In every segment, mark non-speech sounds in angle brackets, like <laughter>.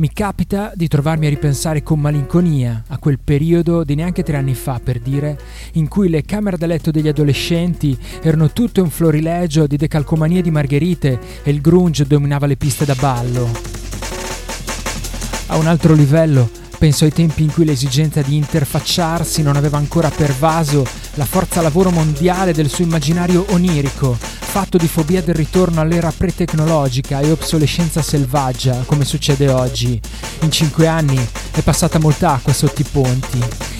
Mi capita di trovarmi a ripensare con malinconia a quel periodo di neanche tre anni fa, per dire, in cui le camere da letto degli adolescenti erano tutte un florilegio di decalcomanie di margherite e il grunge dominava le piste da ballo. A un altro livello, penso ai tempi in cui l'esigenza di interfacciarsi non aveva ancora pervaso la forza lavoro mondiale del suo immaginario onirico, fatto di fobia del ritorno all'era pre-tecnologica e obsolescenza selvaggia, come succede oggi. In cinque anni è passata molta acqua sotto i ponti.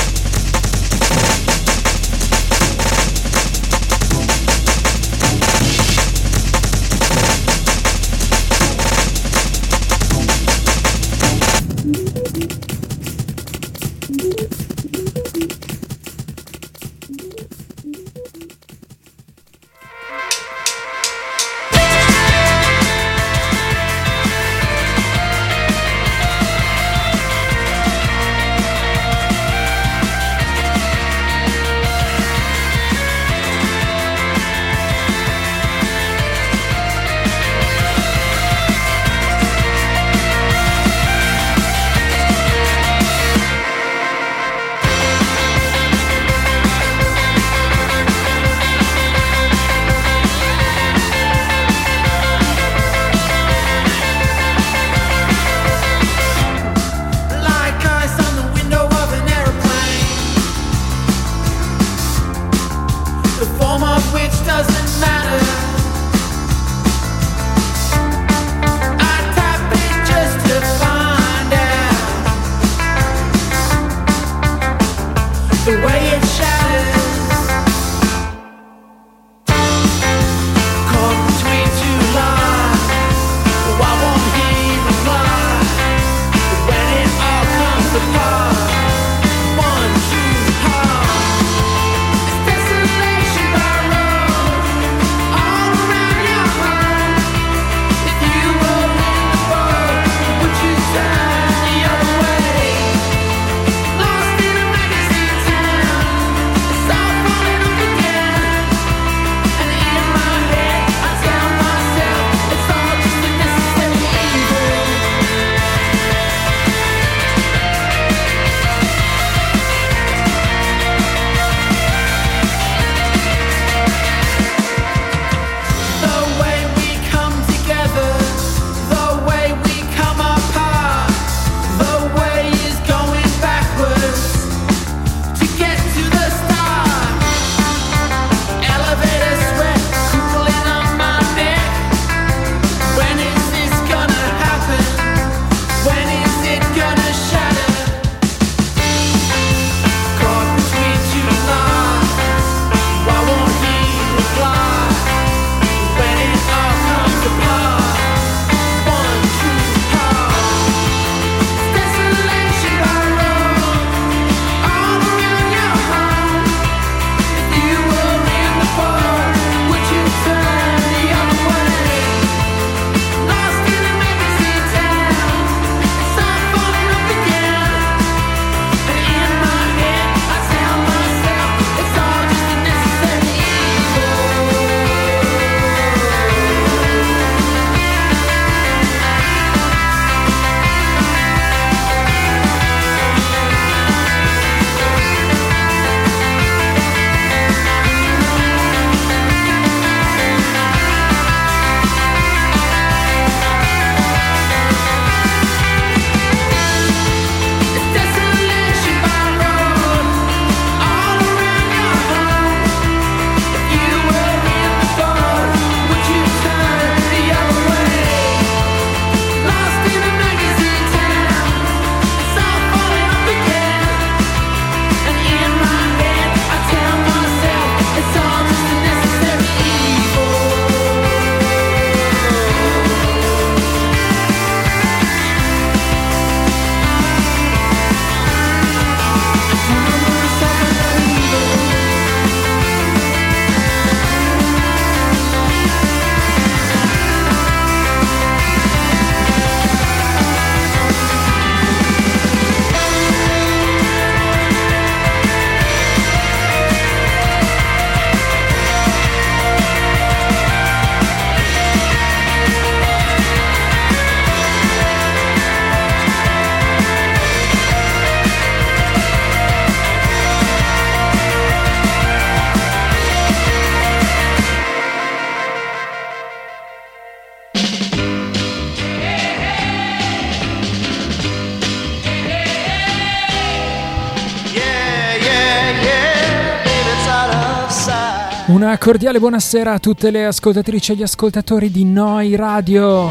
Una cordiale buonasera a tutte le ascoltatrici e gli ascoltatori di Noi Radio.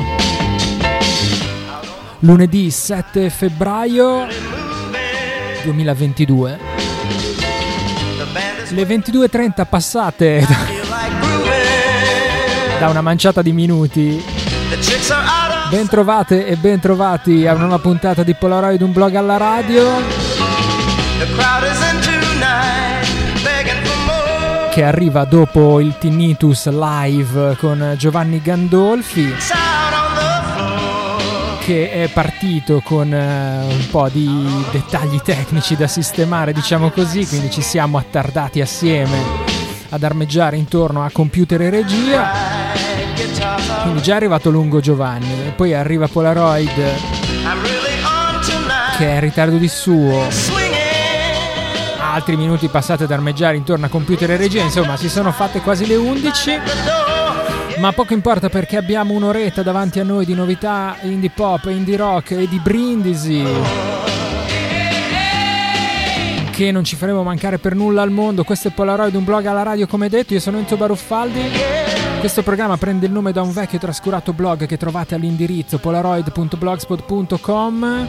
Lunedì 7 febbraio 2022. Le 22.30 passate da, una manciata di minuti. Bentrovate e bentrovati a una nuova puntata di Polaroid, un blog alla radio. Che arriva dopo il Tinnitus live con Giovanni Gandolfi che è partito con eh, un po' di dettagli tecnici da sistemare diciamo così quindi ci siamo attardati assieme ad armeggiare intorno a computer e regia. Quindi già è arrivato lungo Giovanni e poi arriva Polaroid che è in ritardo di suo altri minuti passati ad armeggiare intorno a computer e regia, insomma si sono fatte quasi le 11. Ma poco importa perché abbiamo un'oretta davanti a noi di novità indie pop, indie rock e di brindisi. Che non ci faremo mancare per nulla al mondo. Questo è Polaroid, un blog alla radio come detto. Io sono Enzo Baruffaldi. Questo programma prende il nome da un vecchio trascurato blog che trovate all'indirizzo polaroid.blogspot.com.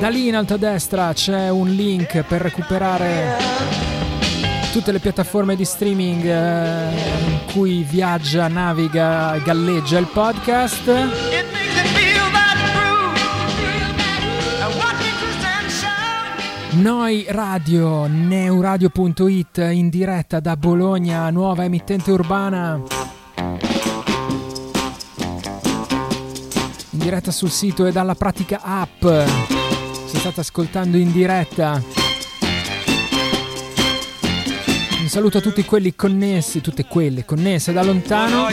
Da lì in alto a destra c'è un link per recuperare tutte le piattaforme di streaming eh, in cui viaggia, naviga galleggia il podcast. Noi Radio, neuradio.it in diretta da Bologna, nuova emittente urbana. Diretta sul sito e dalla pratica app. Se state ascoltando in diretta. Un saluto a tutti quelli connessi, tutte quelle connesse da lontano.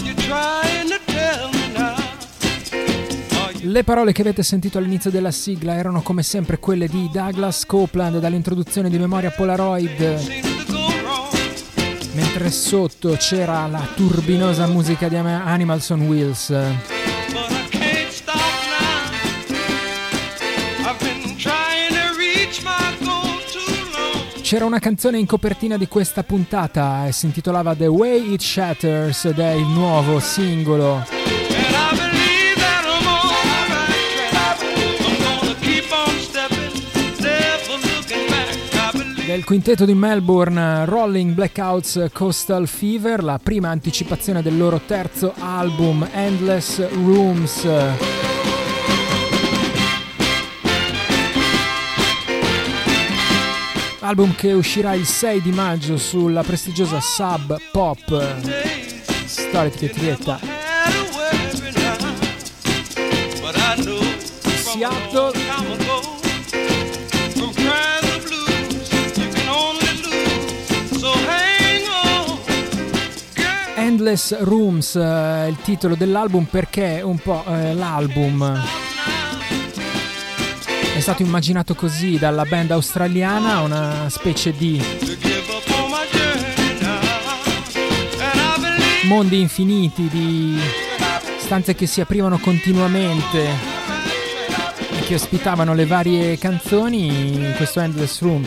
Le parole che avete sentito all'inizio della sigla erano come sempre quelle di Douglas Copeland dall'introduzione di Memoria Polaroid. Mentre sotto c'era la turbinosa musica di Animals on Wheels. C'era una canzone in copertina di questa puntata e si intitolava The Way It Shatters ed è il nuovo singolo del quintetto di Melbourne Rolling Blackouts Coastal Fever, la prima anticipazione del loro terzo album Endless Rooms. Album che uscirà il 6 di maggio sulla prestigiosa Sub Pop. Storica etichetta Seattle. Endless Rooms è il titolo dell'album perché un po' eh, l'album è stato immaginato così dalla band australiana, una specie di mondi infiniti, di stanze che si aprivano continuamente e che ospitavano le varie canzoni. Questo Endless Room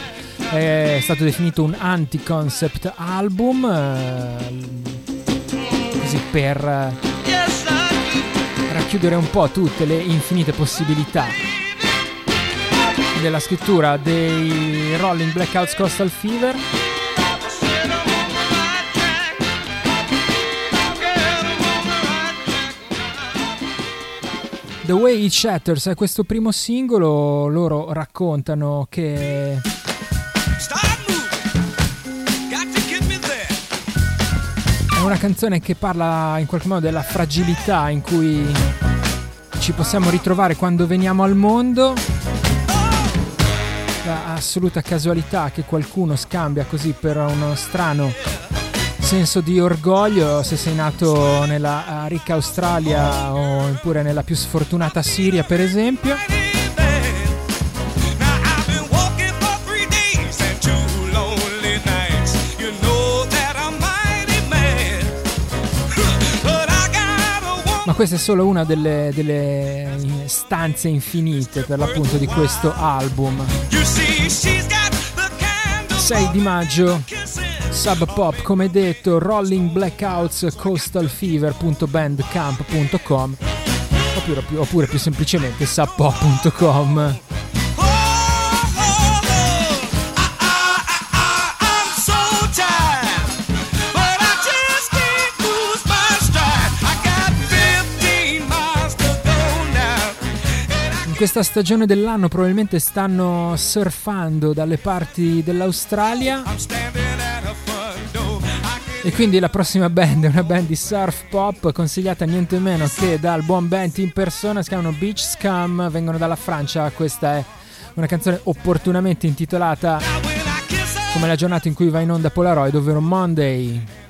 è stato definito un anti-concept album. Eh, così per racchiudere un po' tutte le infinite possibilità della scrittura dei Rolling Blackouts Coastal Fever. The Way It Shatters è questo primo singolo, loro raccontano che è una canzone che parla in qualche modo della fragilità in cui ci possiamo ritrovare quando veniamo al mondo. La assoluta casualità che qualcuno scambia così per uno strano senso di orgoglio se sei nato nella ricca Australia oppure nella più sfortunata Siria per esempio. Questa è solo una delle, delle stanze infinite per l'appunto di questo album. 6 di maggio Sub Pop, come detto, Rolling Blackouts coastalfever.bandcamp.com oppure, oppure più semplicemente subpop.com. questa stagione dell'anno probabilmente stanno surfando dalle parti dell'Australia. E quindi la prossima band è una band di surf pop consigliata niente meno che dal buon band in persona, si chiamano Beach Scum, vengono dalla Francia, questa è una canzone opportunamente intitolata come la giornata in cui va in onda Polaroid, ovvero Monday. Monday,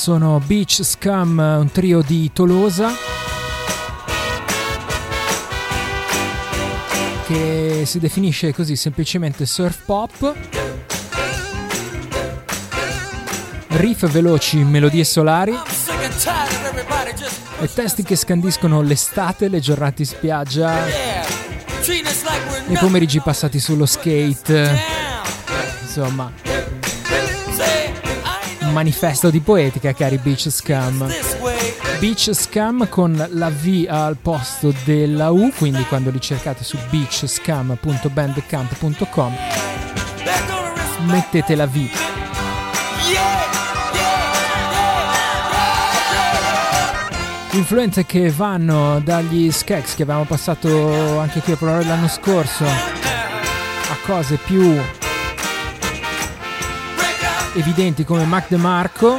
sono Beach Scum, un trio di Tolosa che si definisce così semplicemente surf pop. Riff veloci, melodie solari e testi che scandiscono l'estate, le giornate in spiaggia, i pomeriggi passati sullo skate, insomma, manifesto di poetica, cari Beach Scum. Beach Scum con la V al posto della U, quindi quando li cercate su beachscum.bandcamp.com mettete la V. Influenze che vanno dagli Skeks che avevamo passato anche qui a Polaroid l'anno scorso a cose più evidenti come Mac DeMarco.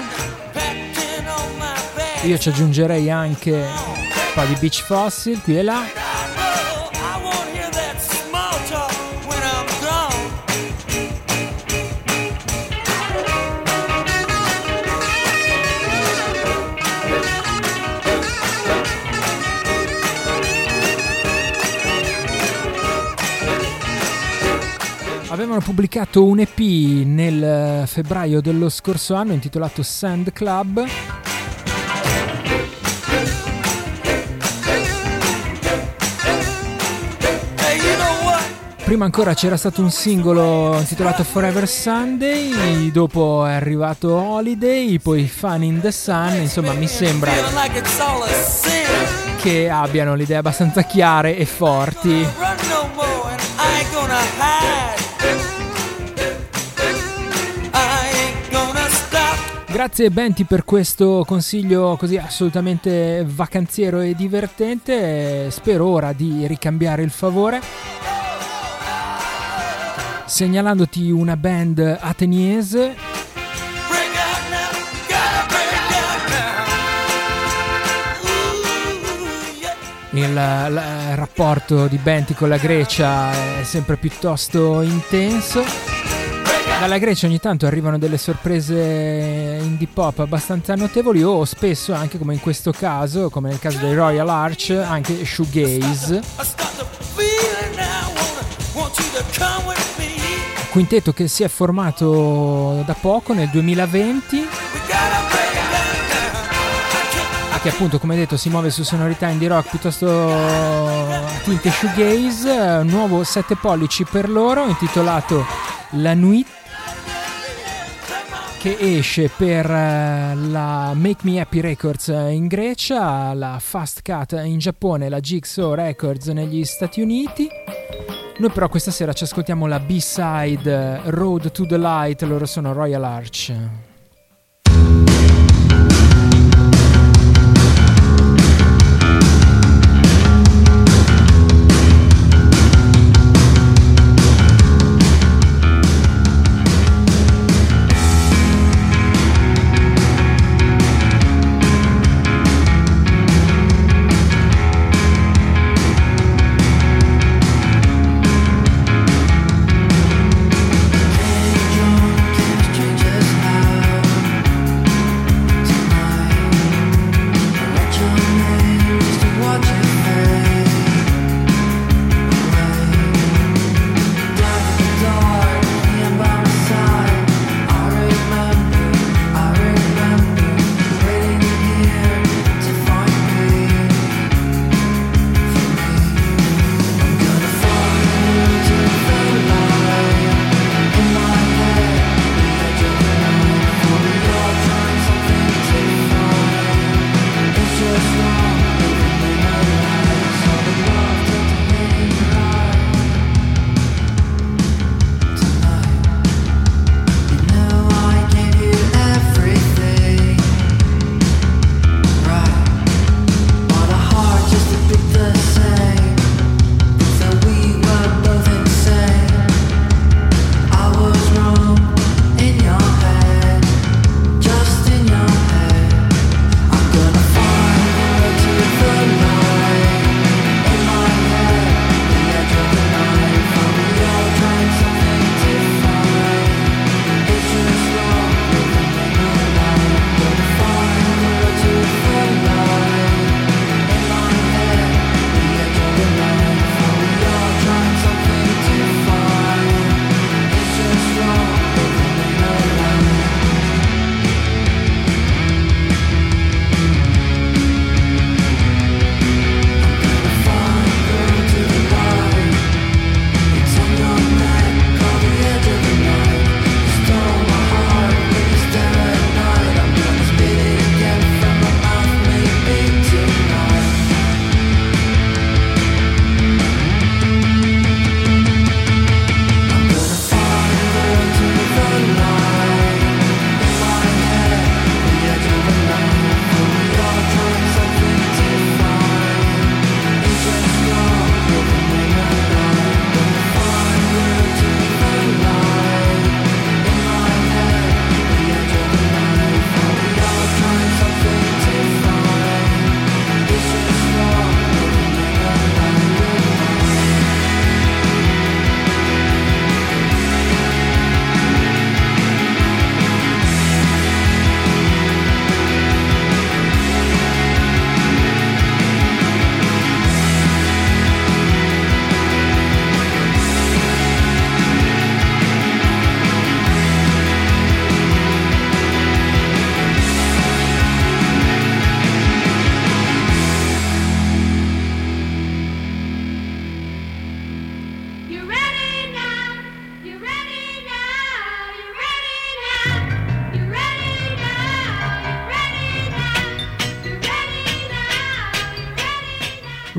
Io ci aggiungerei anche un po' di Beach Fossil qui e là. Avevano pubblicato un EP nel eh, febbraio dello scorso anno intitolato Sand Club. Prima ancora c'era stato un singolo intitolato Forever Sunday, dopo è arrivato Holiday, poi Fun in the Sun, insomma mi sembra che abbiano le idee abbastanza chiare e forti. Grazie Benti per questo consiglio così assolutamente vacanziero e divertente. Spero ora di ricambiare il favore. Segnalandoti una band ateniese il, il rapporto di Benti con la Grecia è sempre piuttosto intenso. Dalla Grecia ogni tanto arrivano delle sorprese indie pop abbastanza notevoli o spesso anche come in questo caso, come nel caso dei Royal Arch, anche shoegaze. Quintetto che si è formato da poco nel 2020 We gotta break out now. I can't che appunto come detto si muove su sonorità indie rock piuttosto a tinte shoegaze, un nuovo 7 pollici per loro intitolato La Nuit che esce per eh, la Make Me Happy Records in Grecia, la Fast Cut in Giappone, la Jigsaw Records negli Stati Uniti. Noi però questa sera ci ascoltiamo la B-side Road to the Light, loro sono Royal Arch.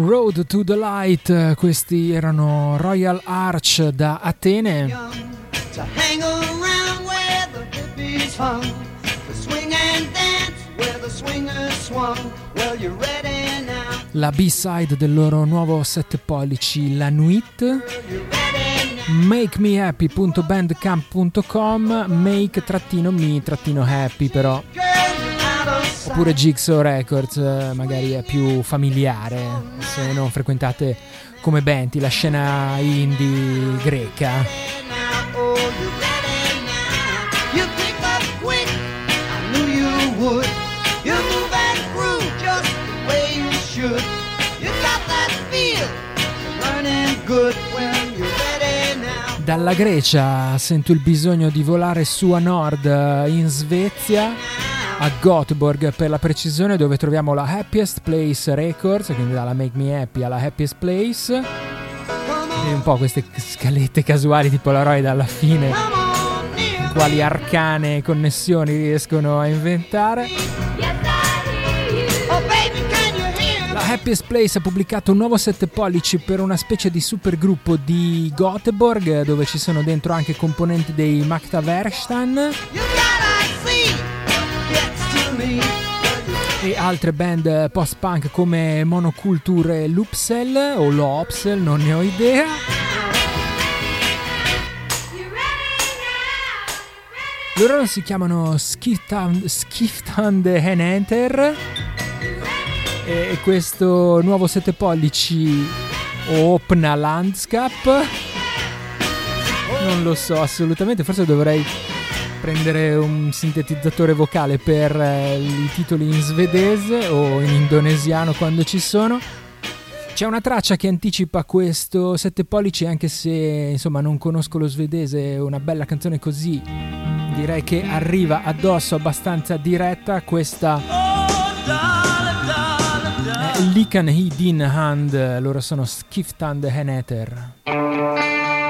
Road to the Light, questi erano Royal Arch da Atene. La B-side del loro nuovo 7 pollici, La Nuit. Makemehappy.bandcamp.com make-me-happy però oppure Jigsaw Records eh, magari è più familiare se non frequentate come Benti la scena indie greca. Dalla Grecia sento il bisogno di volare su a nord eh, in Svezia a Göteborg per la precisione dove troviamo la Happiest Place Records quindi dalla Make Me Happy alla Happiest Place e un po' queste scalette casuali di Polaroid alla fine quali arcane connessioni riescono a inventare. Oh? La Happiest Place ha pubblicato un nuovo 7 pollici per una specie di supergruppo di Göteborg dove ci sono dentro anche componenti dei Magda Verstan e altre band post-punk come Monoculture Lupsel o Lopsel, non ne ho idea. Loro si chiamano Skiftan Skiftan the Henenter. E questo nuovo 7 pollici Opna Landscape non lo so assolutamente, forse dovrei prendere un sintetizzatore vocale per eh, i titoli in svedese o in indonesiano quando ci sono. C'è una traccia che anticipa questo 7 pollici anche se insomma non conosco lo svedese, una bella canzone così direi che arriva addosso abbastanza diretta questa Likan Hi Din Hand, loro sono Skiftand Heneter.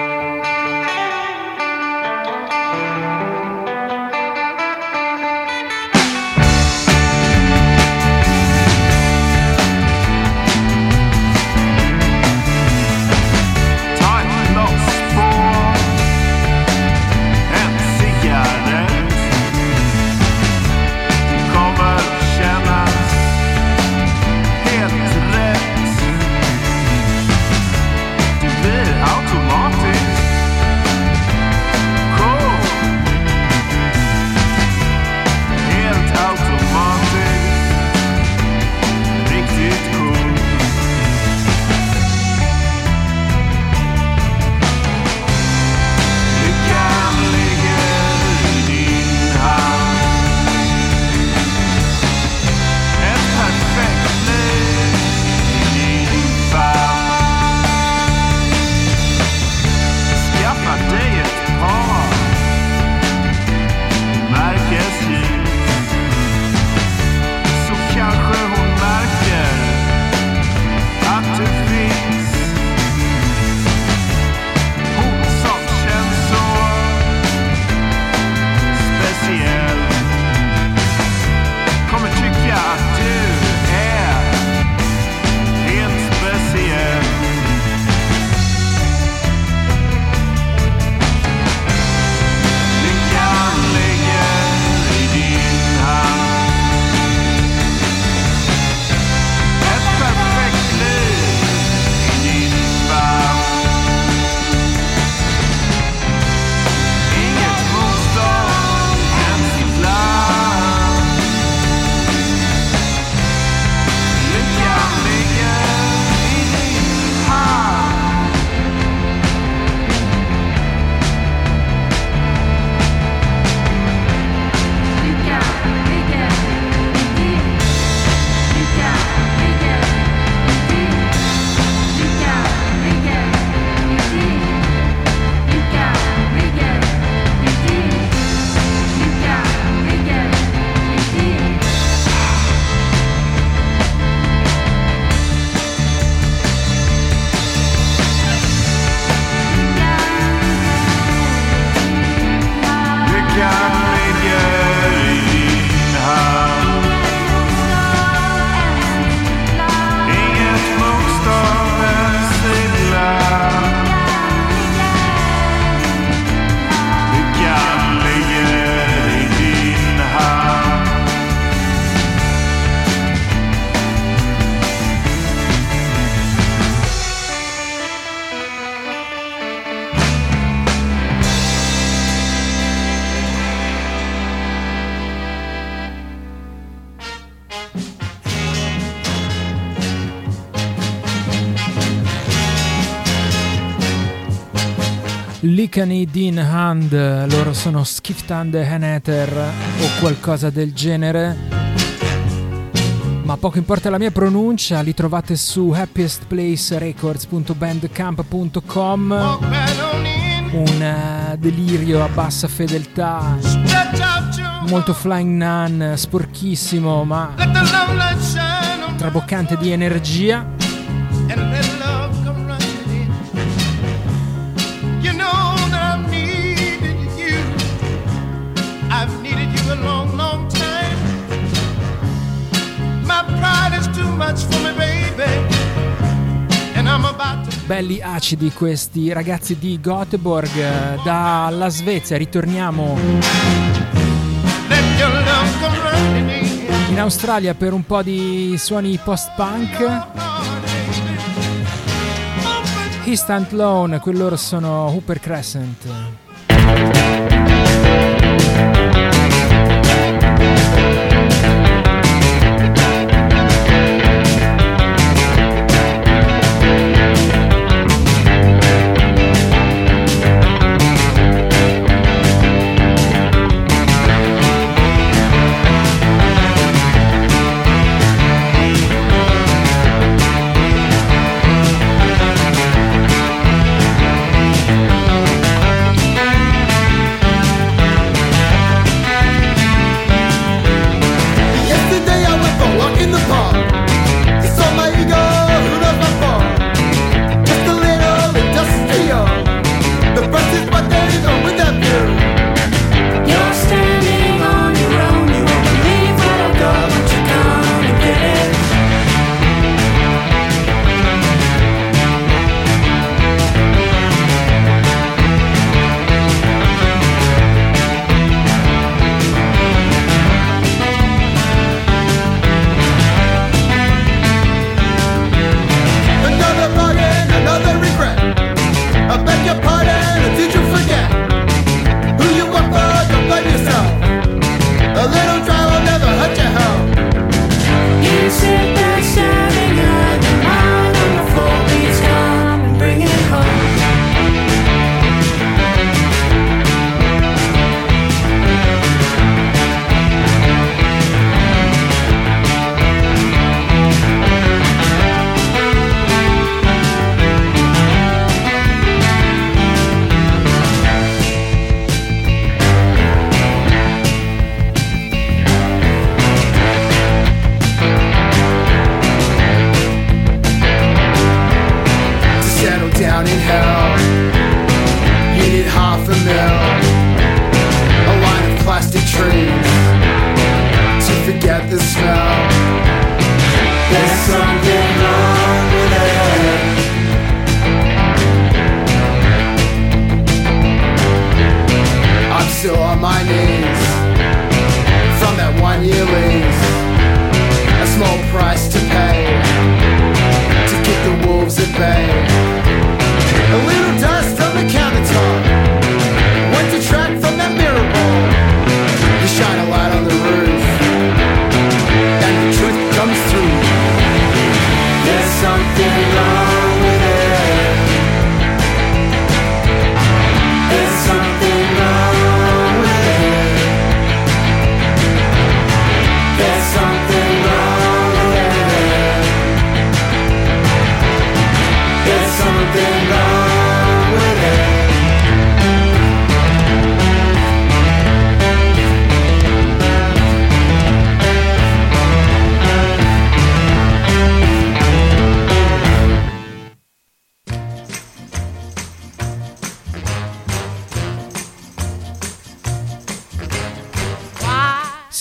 Uncanny Dean Hand, loro sono Skiftand Heneter o qualcosa del genere. Ma poco importa la mia pronuncia, li trovate su happiestplacerecords.bandcamp.com. Un eh, delirio a bassa fedeltà, molto flying nun, sporchissimo ma traboccante di energia. belli acidi questi ragazzi di Göteborg eh, dalla Svezia, ritorniamo in Australia per un po' di suoni post-punk. Instant Loan, qui loro sono Hooper Crescent.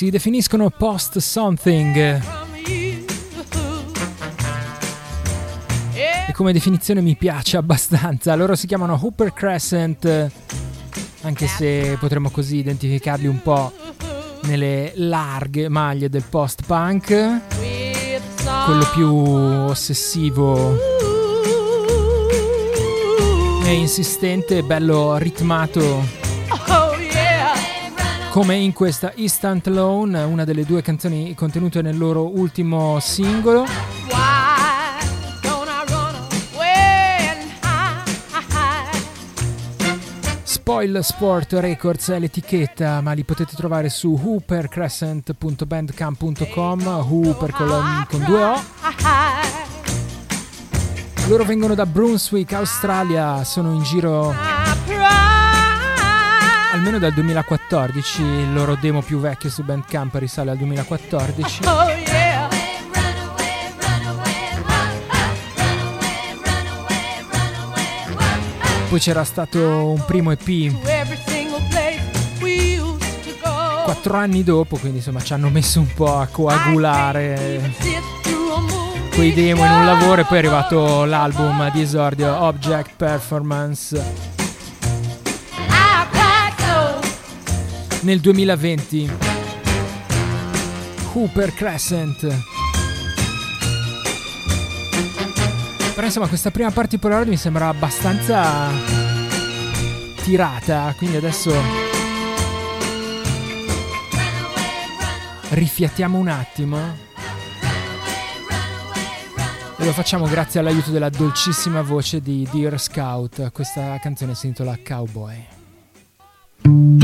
si definiscono post something. E come definizione mi piace abbastanza. Loro si chiamano Hooper Crescent, anche se potremmo così identificarli un po' nelle larghe maglie del post punk. Quello più ossessivo e insistente, bello ritmato come in questa Instant Loan, una delle due canzoni contenute nel loro ultimo singolo. Spoil Sport Records è l'etichetta, ma li potete trovare su hoopercrescent.bandcamp.com, hooper con, due O. Loro vengono da Brunswick, Australia, sono in giro almeno dal 2014, il loro demo più vecchio su Bandcamp risale al 2014. Oh yeah. Poi c'era stato un primo EP quattro anni dopo, quindi insomma ci hanno messo un po' a coagulare quei demo in un lavoro e poi è arrivato l'album di esordio Object Performance nel 2020. Hooper Crescent. Però insomma questa prima parte di Polaroid mi sembra abbastanza tirata, quindi adesso rifiattiamo un attimo. E lo facciamo grazie all'aiuto della dolcissima voce di Dear Scout. Questa canzone si intitola Cowboy.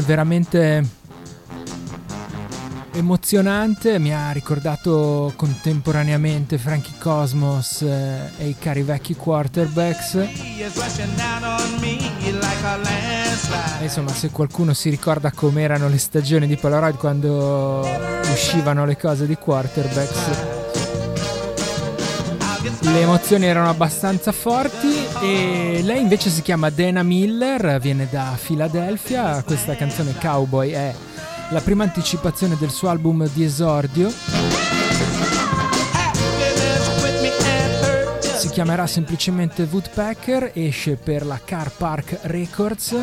Canzone veramente emozionante, mi ha ricordato contemporaneamente Frankie Cosmos eh, e i cari vecchi quarterbacks. E insomma, se qualcuno si ricorda com'erano le stagioni di Polaroid quando uscivano le cose di quarterbacks, le emozioni erano abbastanza forti e lei invece si chiama Dana Miller, viene da Filadelfia, questa canzone Cowboy è la prima anticipazione del suo album di esordio, si chiamerà semplicemente Woodpecker, esce per la Car Park Records.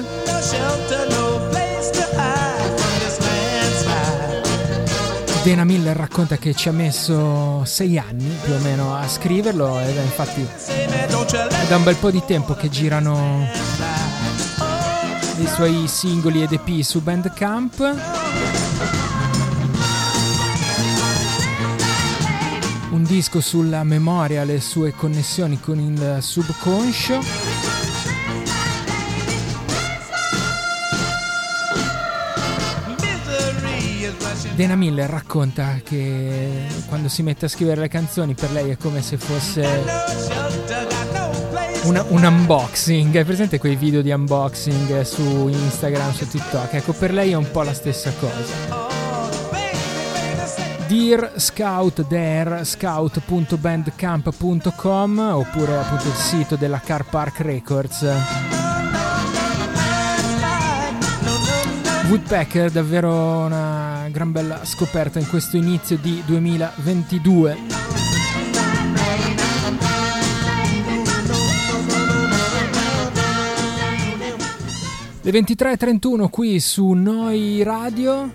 Dana Miller racconta che ci ha messo sei anni più o meno a scriverlo ed è infatti è da un bel po' di tempo che girano i suoi singoli ed EP su Bandcamp. un disco sulla memoria, le sue connessioni con il subconscio. Dana Miller racconta che quando si mette a scrivere le canzoni per lei è come se fosse una- un unboxing. Hai presente quei video di unboxing su Instagram, su TikTok? Ecco, per lei è un po' la stessa cosa. Dear Scout Dare scout.bandcamp.com oppure appunto il sito della Car Park Records. Woodpecker davvero una gran bella scoperta in questo inizio di 2022. Le 23.31 qui su Noi Radio.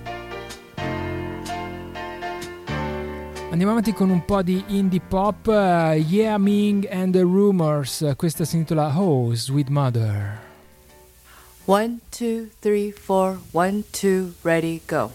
Andiamo avanti con un po' di indie pop. eh, yeah Ming and the Rumors. Questa si intitola Oh Sweet Mother. One, two, three, four, one, two, ready, go.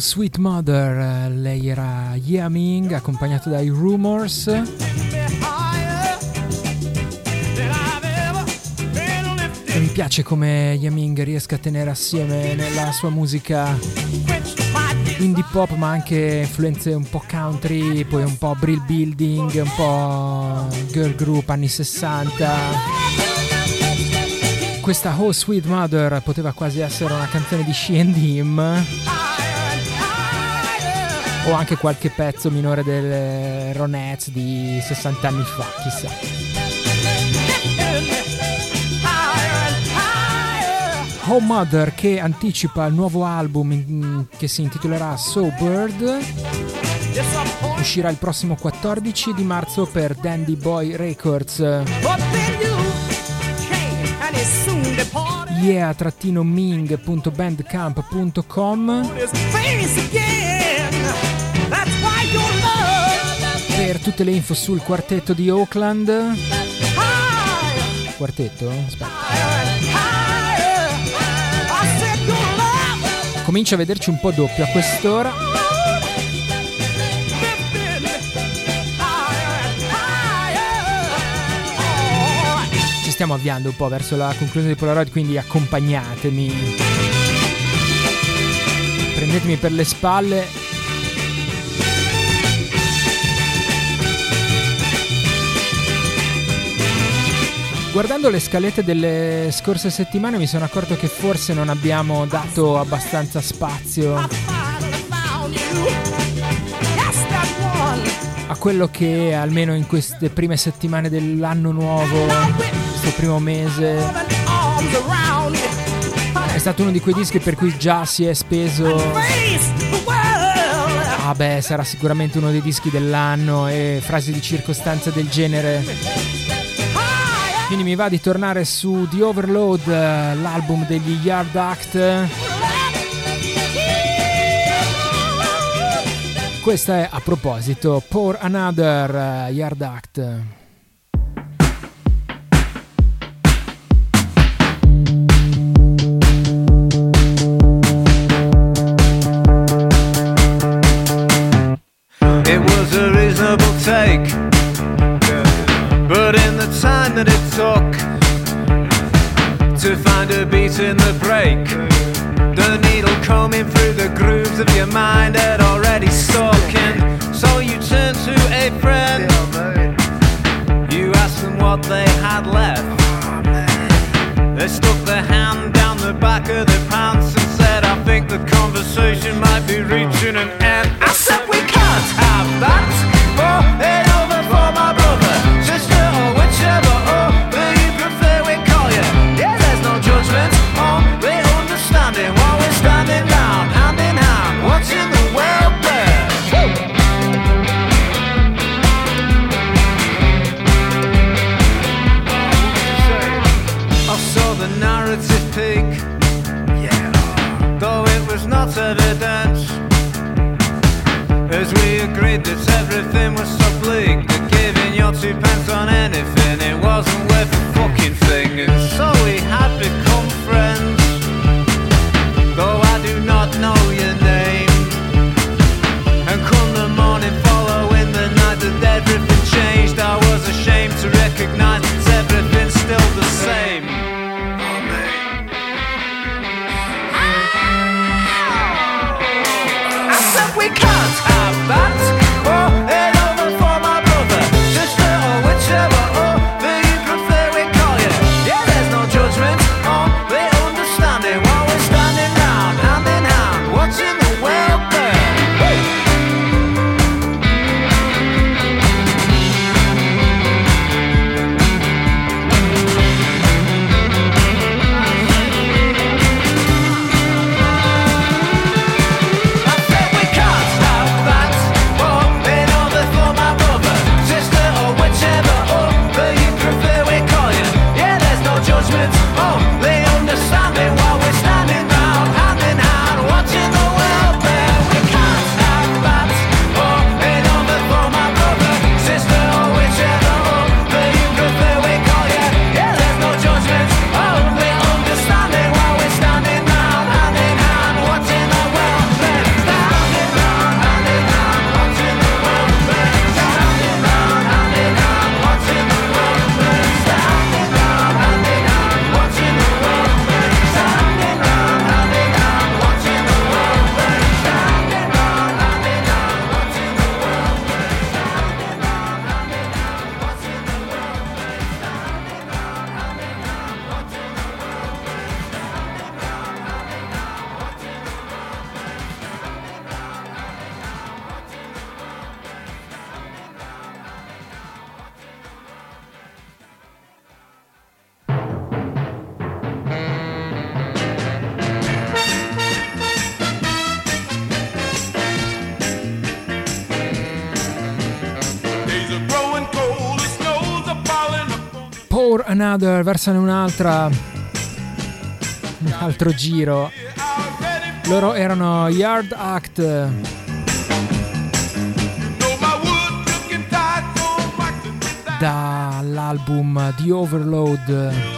Sweet Mother, lei era Yeah Ming accompagnato dai Rumors. E mi piace come Yaming riesca a tenere assieme nella sua musica indie pop ma anche influenze un po' country, poi un po' brill building, un po' girl group anni 60. Questa Oh Sweet Mother poteva quasi essere una canzone di She and Him o anche qualche pezzo minore delle Ronettes di 60 anni fa, chissà. Oh Mother che anticipa il nuovo album che si intitolerà So Bird. Uscirà il prossimo 14 di marzo per Dandy Boy Records. But tutte le info sul quartetto di Oakland. Quartetto? Aspetta. Comincia a vederci un po' doppio a quest'ora. Ci stiamo avviando un po' verso la conclusione di Polaroid, quindi accompagnatemi. Prendetemi per le spalle. Guardando le scalette delle scorse settimane mi sono accorto che forse non abbiamo dato abbastanza spazio a quello che almeno in queste prime settimane dell'anno nuovo, questo primo mese, è stato uno di quei dischi per cui già si è speso. Ah beh, sarà sicuramente uno dei dischi dell'anno e frasi di circostanza del genere. Quindi mi va di tornare su The Overload, eh, l'album degli Yard Act. Questa è a proposito, Pour Another eh, Yard Act. It was a reasonable take. But in the time that it took to find a beat in the break, the needle combing through the grooves of your mind had already stuck in. So you turned to a friend. You asked them what they had left. They stuck their hand down the back of their pants and said, I think the conversation might be reaching an end. I said, We can't have that. Oh, it over for my As we agreed that everything was so bleak. That giving your two pence on anything Another, versane un'altra. Un altro giro. Loro erano Yard Act. Dall'album The Overload.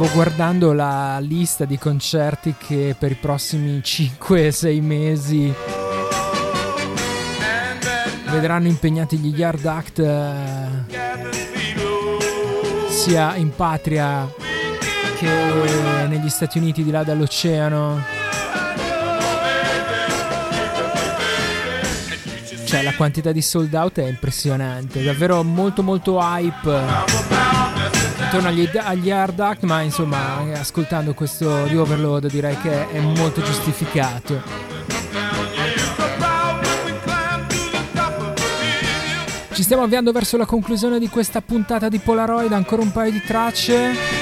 Stavo guardando la lista di concerti che per i prossimi 5-6 mesi vedranno impegnati gli Yard Act eh, sia in patria che negli Stati Uniti di là dall'oceano. Cioè la quantità di sold out è impressionante, davvero molto molto hype intorno agli, agli Hard Act, ma insomma ascoltando questo di Overload direi che è molto giustificato. Ci stiamo avviando verso la conclusione di questa puntata di Polaroid, ancora un paio di tracce.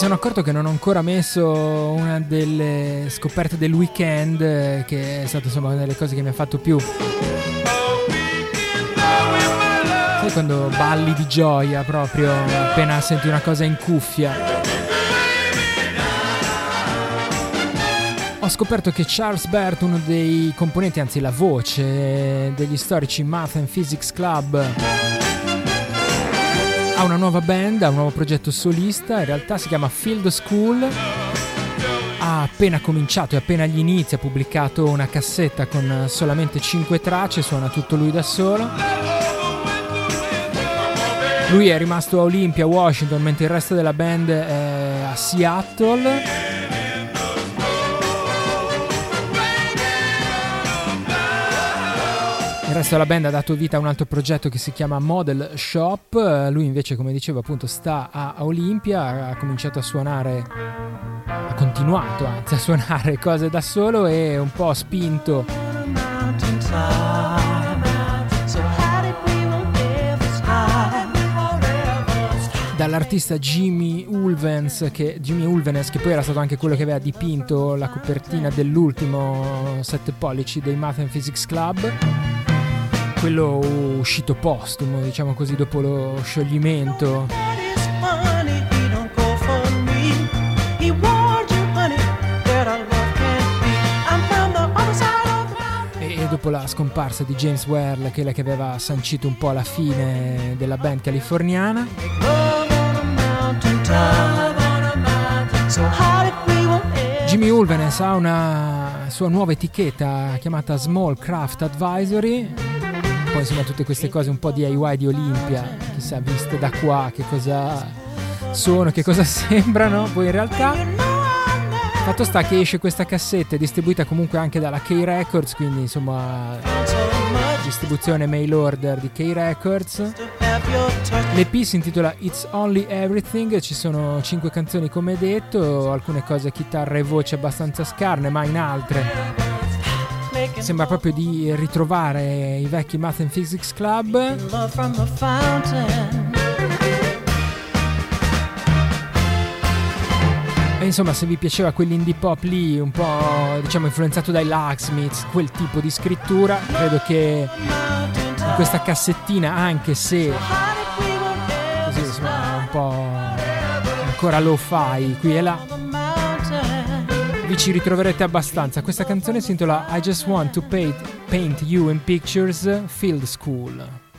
Sono accorto che non ho ancora messo una delle scoperte del weekend, eh, che è stata insomma una delle cose che mi ha fatto più. Sai quando balli di gioia proprio appena senti una cosa in cuffia? Ho scoperto che Charles Bert, uno dei componenti, anzi la voce degli storici Math and Physics Club, ha una nuova band, ha un nuovo progetto solista, in realtà si chiama Field School. Ha appena cominciato e appena agli inizi ha pubblicato una cassetta con solamente 5 tracce, suona tutto lui da solo. Lui è rimasto a Olympia, Washington, mentre il resto della band è a Seattle. Il resto della band ha dato vita a un altro progetto che si chiama Model Shop. Lui invece, come dicevo, appunto sta a a Olympia, ha cominciato a suonare, ha continuato anzi a suonare <laughs> cose da solo e un po' spinto dall'artista Jimmy Ulvens che, Jimmy Ulvenes che poi era stato anche quello che aveva dipinto la copertina dell'ultimo 7 pollici dei Math and Physics Club quello uscito postumo diciamo così dopo lo scioglimento. E dopo la scomparsa di James Ware quella che aveva sancito un po' la fine della band californiana. Jimmy Ulvenes ha una sua nuova etichetta chiamata Small Craft Advisory poi insomma tutte queste cose un po' DIY di Olimpia chissà viste da qua che cosa sono che cosa <laughs> sembrano poi in realtà Fatto sta che esce questa cassetta, distribuita comunque anche dalla K Records, quindi insomma distribuzione mail order di K Records. L'EP si intitola It's Only Everything, ci sono 5 canzoni come detto, alcune cose chitarra e voce abbastanza scarne, ma in altre sembra proprio di ritrovare i vecchi Math and Physics Club. E insomma, se vi piaceva quell'indie pop lì, un po' diciamo influenzato dai Locksmiths, quel tipo di scrittura, credo che in questa cassettina, anche se così insomma un po' ancora lo fi qui e là, vi ci ritroverete abbastanza. Questa canzone si intitola I Just Want to Paint, paint You in Pictures Field School.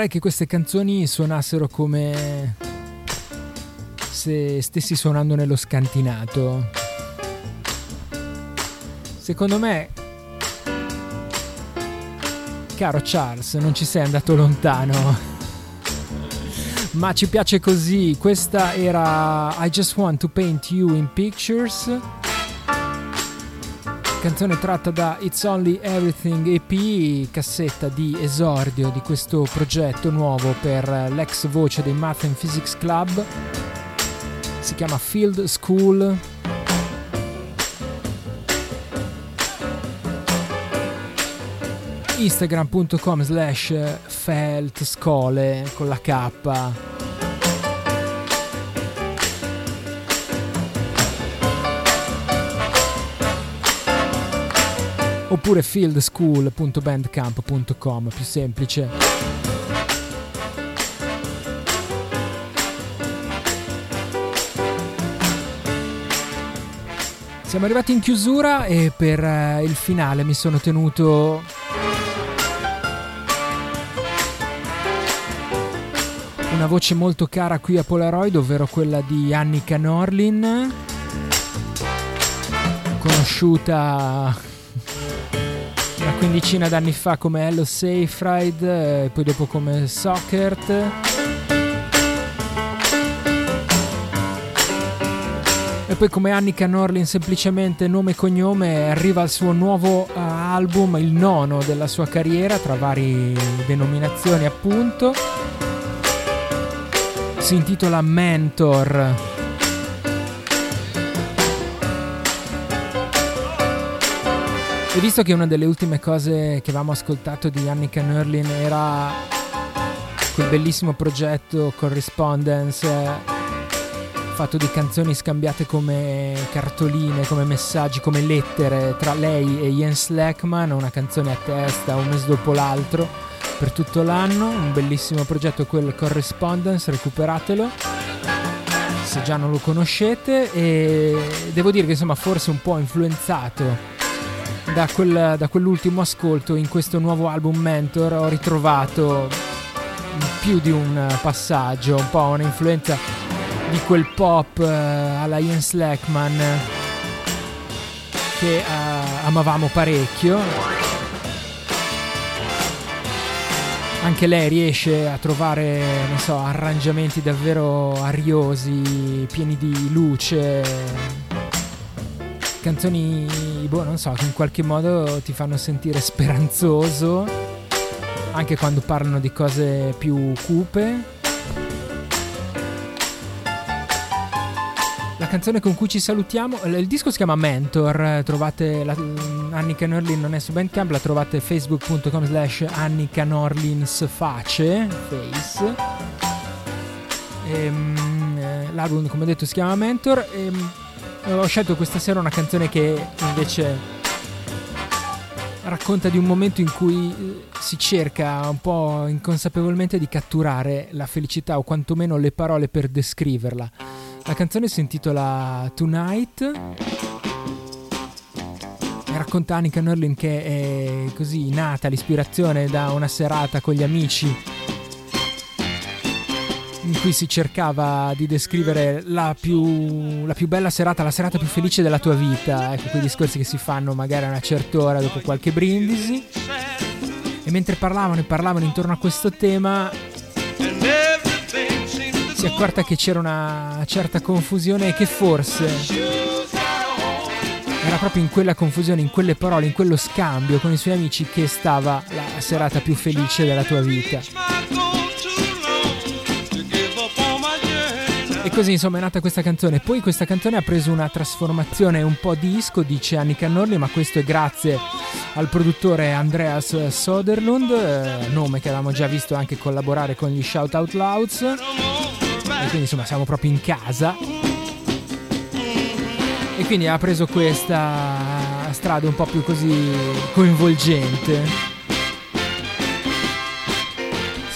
Vorrei che queste canzoni suonassero come se stessi suonando nello scantinato. Secondo me, caro Charles, non ci sei andato lontano. Ma ci piace così. Questa era I Just Want to Paint You in Pictures. Canzone tratta da It's Only Everything EP, cassetta di esordio di questo progetto nuovo per l'ex voce dei Math and Physics Club. Si chiama Field School. Instagram.com slash feltskole con la K. oppure fieldschool.bandcamp.com, più semplice. Siamo arrivati in chiusura e per eh, il finale mi sono tenuto una voce molto cara qui a Polaroid, ovvero quella di Annika Norlin, conosciuta quindicina d'anni fa come Hello Seyfried e poi dopo come Sockert. E poi come Annika Norlin semplicemente nome e cognome arriva al suo nuovo uh, album, il nono della sua carriera, tra varie denominazioni appunto. Si intitola Mentor. E visto che una delle ultime cose che avevamo ascoltato di Annika Nerlin era quel bellissimo progetto Correspondence eh, fatto di canzoni scambiate come cartoline, come messaggi, come lettere tra lei e Jens Leckman, una canzone a testa un mese dopo l'altro per tutto l'anno, un bellissimo progetto quel Correspondence, recuperatelo se già non lo conoscete e devo dire che insomma forse un po' influenzato da, quel- da quell'ultimo ascolto in questo nuovo album Mentor ho ritrovato più di un passaggio, un po' un'influenza di quel pop eh, alla Jens Leckman che eh, amavamo parecchio. Anche lei riesce a trovare, non so, arrangiamenti davvero ariosi, pieni di luce, canzoni, boh, non so, che in qualche modo ti fanno sentire speranzoso, anche quando parlano di cose più cupe. La canzone con cui ci salutiamo, il disco si chiama Mentor, trovate la, Annika Norlin non è su Bandcamp, la trovate facebook.com slash Annika Norlins face, face. Ehm, eh, l'album come detto si chiama Mentor ehm, e ho scelto questa sera una canzone che invece racconta di un momento in cui eh, si cerca un po' inconsapevolmente di catturare la felicità o quantomeno le parole per descriverla. La canzone si intitola Tonight e racconta Annika Norlin che è così nata l'ispirazione da una serata con gli amici in cui si cercava di descrivere la più, la più bella serata, la serata più felice della tua vita, ecco quei discorsi che si fanno magari a una certa ora dopo qualche brindisi. E mentre parlavano e parlavano intorno a questo tema, si è accorta che c'era una certa confusione e che forse era proprio in quella confusione, in quelle parole, in quello scambio con i suoi amici che stava la serata più felice della tua vita. E così insomma è nata questa canzone. Poi questa canzone ha preso una trasformazione un po' disco, dice Annika Norli, ma questo è grazie al produttore Andreas Soderlund, eh, nome che avevamo già visto anche collaborare con gli Shout Out Louds. E quindi insomma siamo proprio in casa. E quindi ha preso questa strada un po' più così coinvolgente.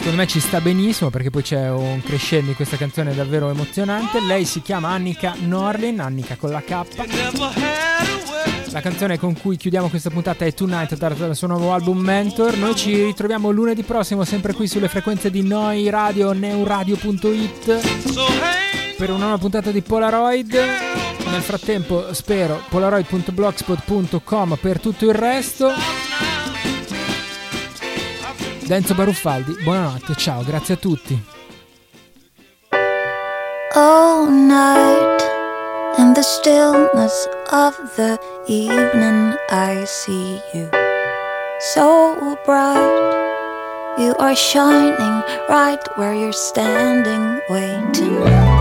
Secondo me ci sta benissimo perché poi c'è un crescendo in questa canzone davvero emozionante. Lei si chiama Annika Norlin, Annika con la K. La canzone con cui chiudiamo questa puntata è Tonight tratta dal suo nuovo album Mentor. Noi ci ritroviamo lunedì prossimo sempre qui sulle frequenze di Noi Radio, neuradio.it per una nuova puntata di Polaroid. Nel frattempo spero polaroid.blogspot.com per tutto il resto. Da Enzo Baruffaldi, buonanotte, ciao, grazie a tutti. All night in the stillness of the evening, I see you so bright. You are shining right where you're standing, waiting.